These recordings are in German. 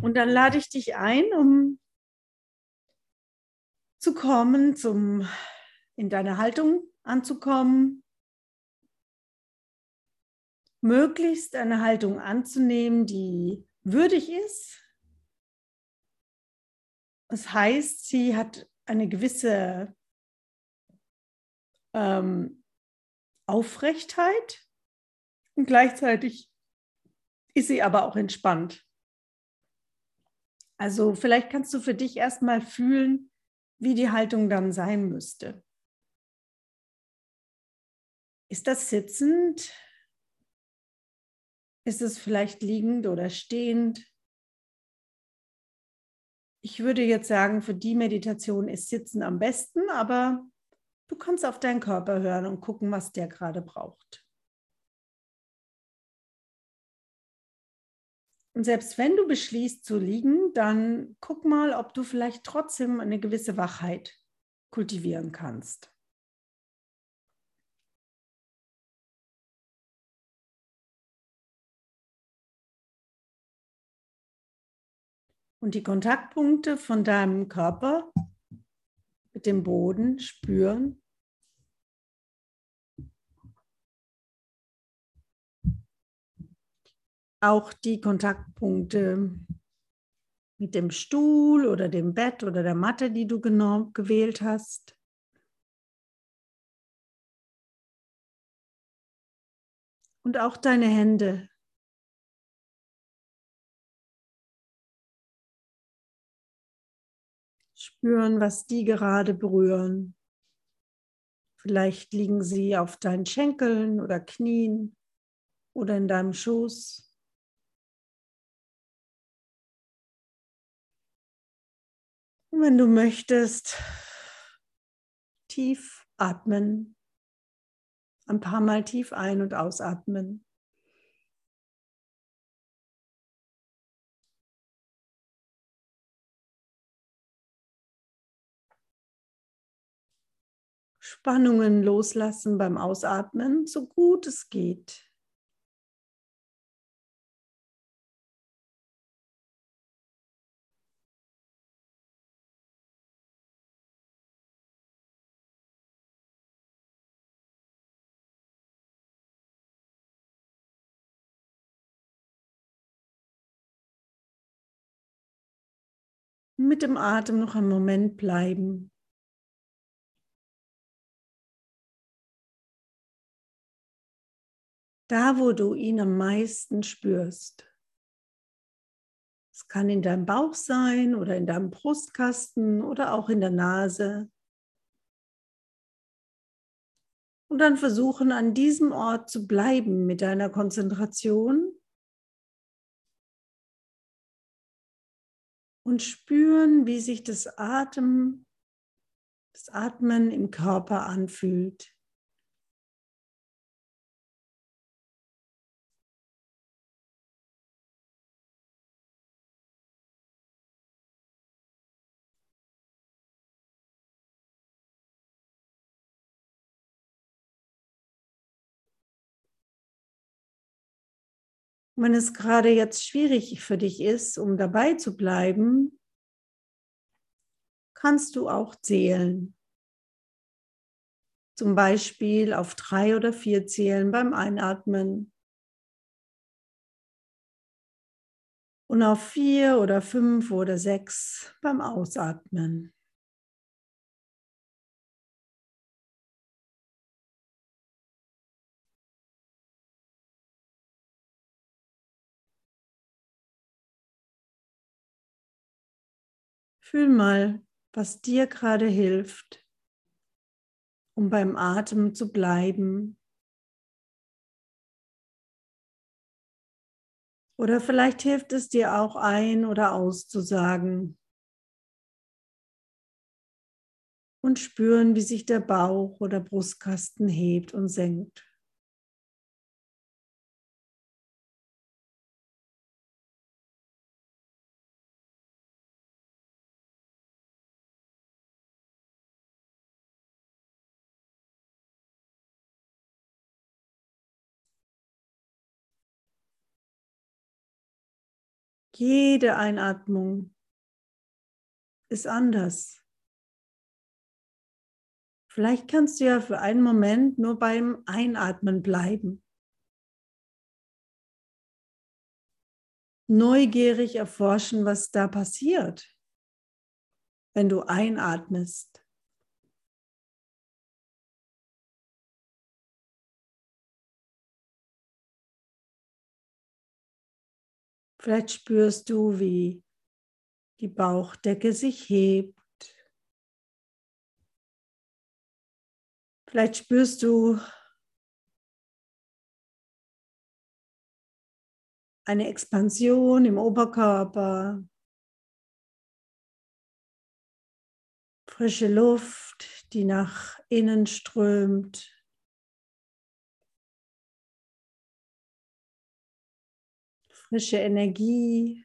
Und dann lade ich dich ein, um zu kommen, zum in deine Haltung anzukommen, möglichst eine Haltung anzunehmen, die würdig ist. Das heißt, sie hat eine gewisse ähm, Aufrechtheit und gleichzeitig ist sie aber auch entspannt. Also vielleicht kannst du für dich erstmal fühlen, wie die Haltung dann sein müsste. Ist das sitzend? Ist es vielleicht liegend oder stehend? Ich würde jetzt sagen, für die Meditation ist Sitzen am besten, aber du kannst auf deinen Körper hören und gucken, was der gerade braucht. Und selbst wenn du beschließt zu liegen, dann guck mal, ob du vielleicht trotzdem eine gewisse Wachheit kultivieren kannst. Und die Kontaktpunkte von deinem Körper mit dem Boden spüren. Auch die Kontaktpunkte mit dem Stuhl oder dem Bett oder der Matte, die du gewählt hast. Und auch deine Hände Spüren, was die gerade berühren. Vielleicht liegen sie auf deinen Schenkeln oder Knien oder in deinem Schoß. Und wenn du möchtest, tief atmen, ein paar Mal tief ein- und ausatmen. Spannungen loslassen beim Ausatmen, so gut es geht. Mit dem Atem noch einen Moment bleiben. da, wo du ihn am meisten spürst. Es kann in deinem Bauch sein oder in deinem Brustkasten oder auch in der Nase. Und dann versuchen, an diesem Ort zu bleiben mit deiner Konzentration. Und spüren, wie sich das Atem, das Atmen im Körper anfühlt. Wenn es gerade jetzt schwierig für dich ist, um dabei zu bleiben, kannst du auch zählen. Zum Beispiel auf drei oder vier zählen beim Einatmen. Und auf vier oder fünf oder sechs beim Ausatmen. Fühl mal, was dir gerade hilft, um beim Atem zu bleiben. Oder vielleicht hilft es dir auch ein- oder auszusagen. Und spüren, wie sich der Bauch oder Brustkasten hebt und senkt. Jede Einatmung ist anders. Vielleicht kannst du ja für einen Moment nur beim Einatmen bleiben. Neugierig erforschen, was da passiert, wenn du einatmest. Vielleicht spürst du, wie die Bauchdecke sich hebt. Vielleicht spürst du eine Expansion im Oberkörper, frische Luft, die nach innen strömt. Frische Energie.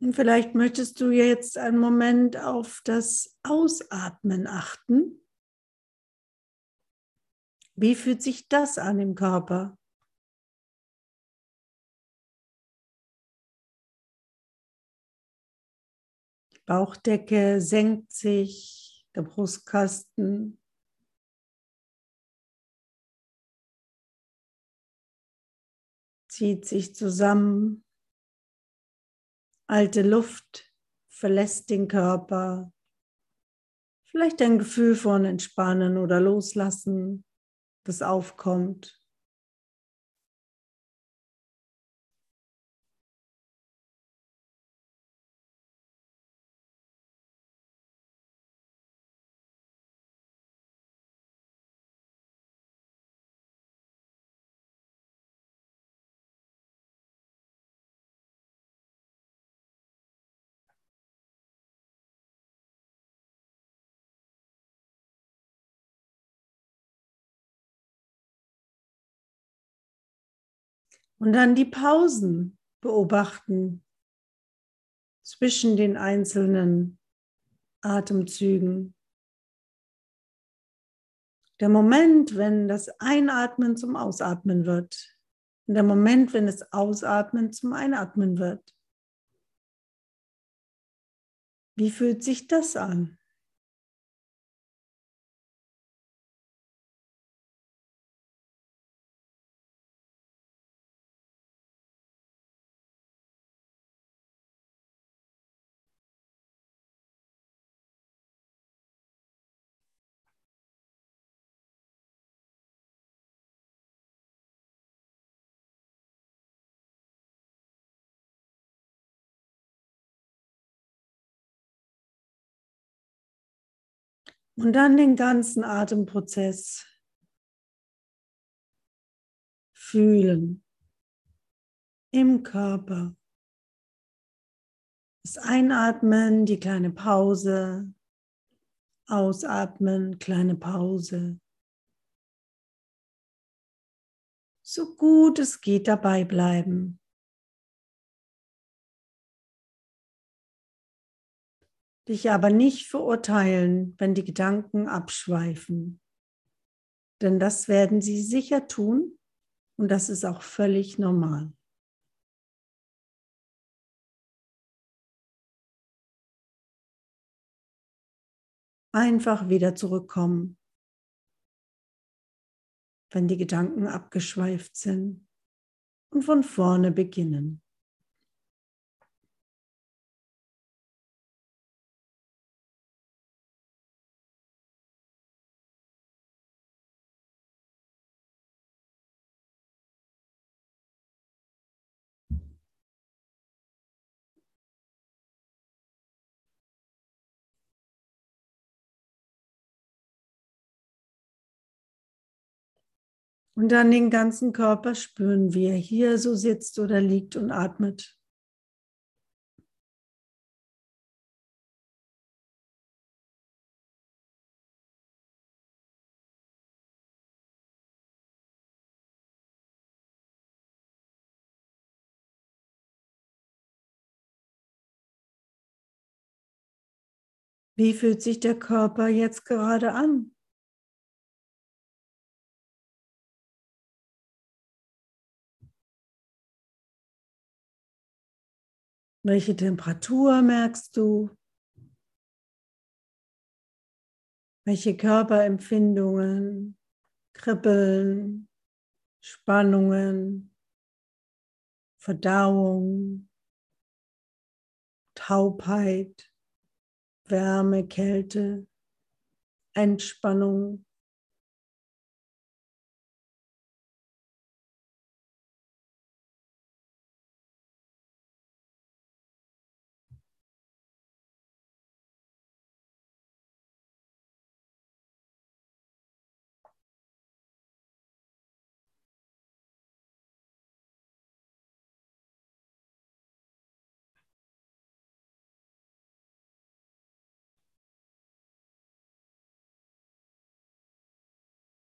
Und vielleicht möchtest du jetzt einen Moment auf das Ausatmen achten. Wie fühlt sich das an im Körper? Die Bauchdecke senkt sich, der Brustkasten zieht sich zusammen. Alte Luft verlässt den Körper. Vielleicht ein Gefühl von Entspannen oder Loslassen, das aufkommt. Und dann die Pausen beobachten zwischen den einzelnen Atemzügen. Der Moment, wenn das Einatmen zum Ausatmen wird. Und der Moment, wenn das Ausatmen zum Einatmen wird. Wie fühlt sich das an? Und dann den ganzen Atemprozess fühlen im Körper. Das Einatmen, die kleine Pause. Ausatmen, kleine Pause. So gut es geht dabei bleiben. Dich aber nicht verurteilen, wenn die Gedanken abschweifen. Denn das werden sie sicher tun und das ist auch völlig normal. Einfach wieder zurückkommen, wenn die Gedanken abgeschweift sind und von vorne beginnen. Und dann den ganzen Körper spüren, wie er hier so sitzt oder liegt und atmet. Wie fühlt sich der Körper jetzt gerade an? Welche Temperatur merkst du? Welche Körperempfindungen, Kribbeln, Spannungen, Verdauung, Taubheit, Wärme, Kälte, Entspannung.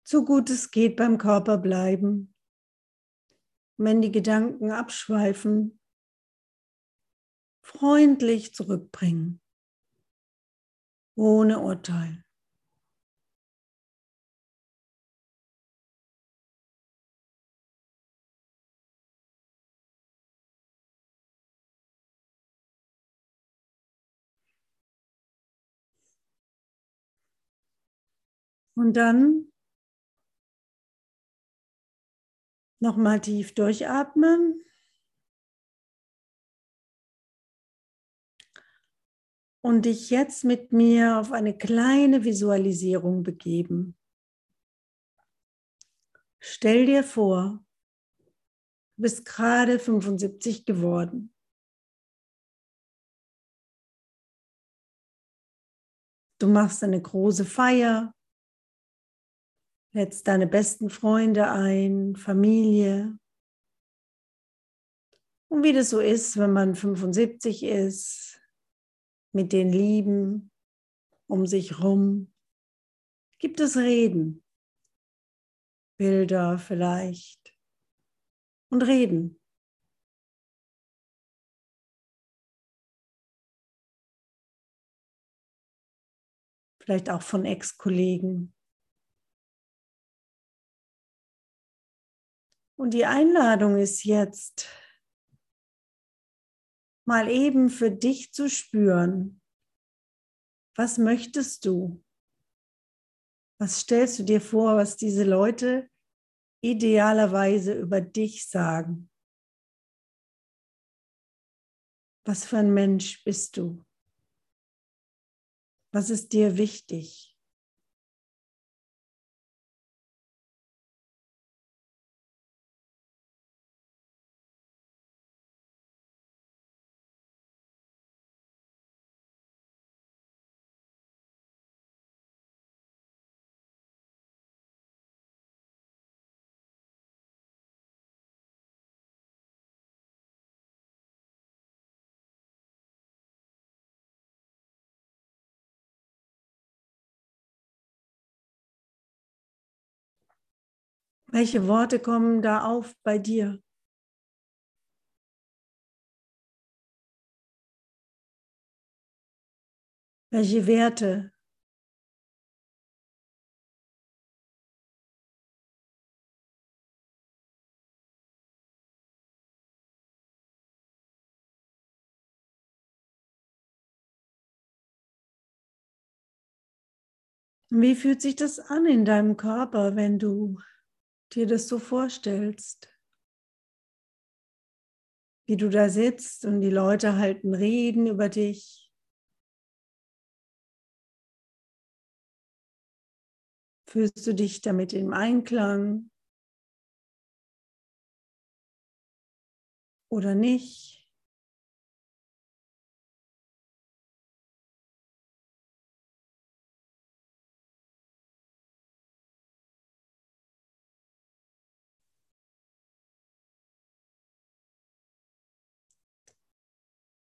So gut es geht beim Körper bleiben. Wenn die Gedanken abschweifen, freundlich zurückbringen, ohne Urteil. Und dann Nochmal tief durchatmen. Und dich jetzt mit mir auf eine kleine Visualisierung begeben. Stell dir vor, du bist gerade 75 geworden. Du machst eine große Feier Lädst deine besten Freunde ein, Familie. Und wie das so ist, wenn man 75 ist, mit den Lieben um sich rum, gibt es Reden, Bilder vielleicht und Reden. Vielleicht auch von Ex-Kollegen. Und die Einladung ist jetzt, mal eben für dich zu spüren, was möchtest du? Was stellst du dir vor, was diese Leute idealerweise über dich sagen? Was für ein Mensch bist du? Was ist dir wichtig? Welche Worte kommen da auf bei dir? Welche Werte? Wie fühlt sich das an in deinem Körper, wenn du dir das so vorstellst, wie du da sitzt und die Leute halten Reden über dich. Fühlst du dich damit im Einklang oder nicht?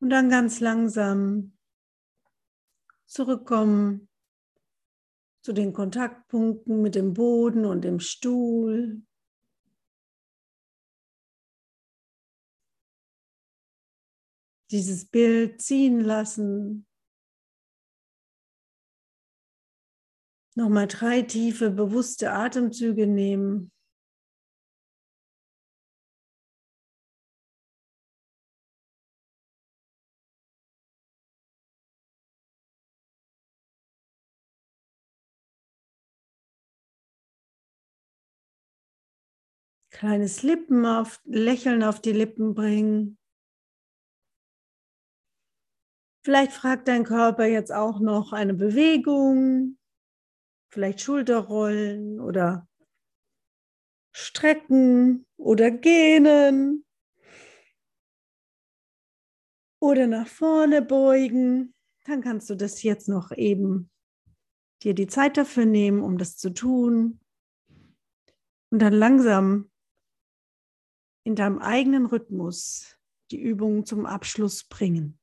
Und dann ganz langsam zurückkommen zu den Kontaktpunkten mit dem Boden und dem Stuhl. Dieses Bild ziehen lassen. Nochmal drei tiefe, bewusste Atemzüge nehmen. Kleines Lippen auf, Lächeln auf die Lippen bringen. Vielleicht fragt dein Körper jetzt auch noch eine Bewegung, vielleicht Schulterrollen oder Strecken oder Gähnen oder nach vorne beugen. Dann kannst du das jetzt noch eben dir die Zeit dafür nehmen, um das zu tun. Und dann langsam in deinem eigenen Rhythmus die Übung zum Abschluss bringen.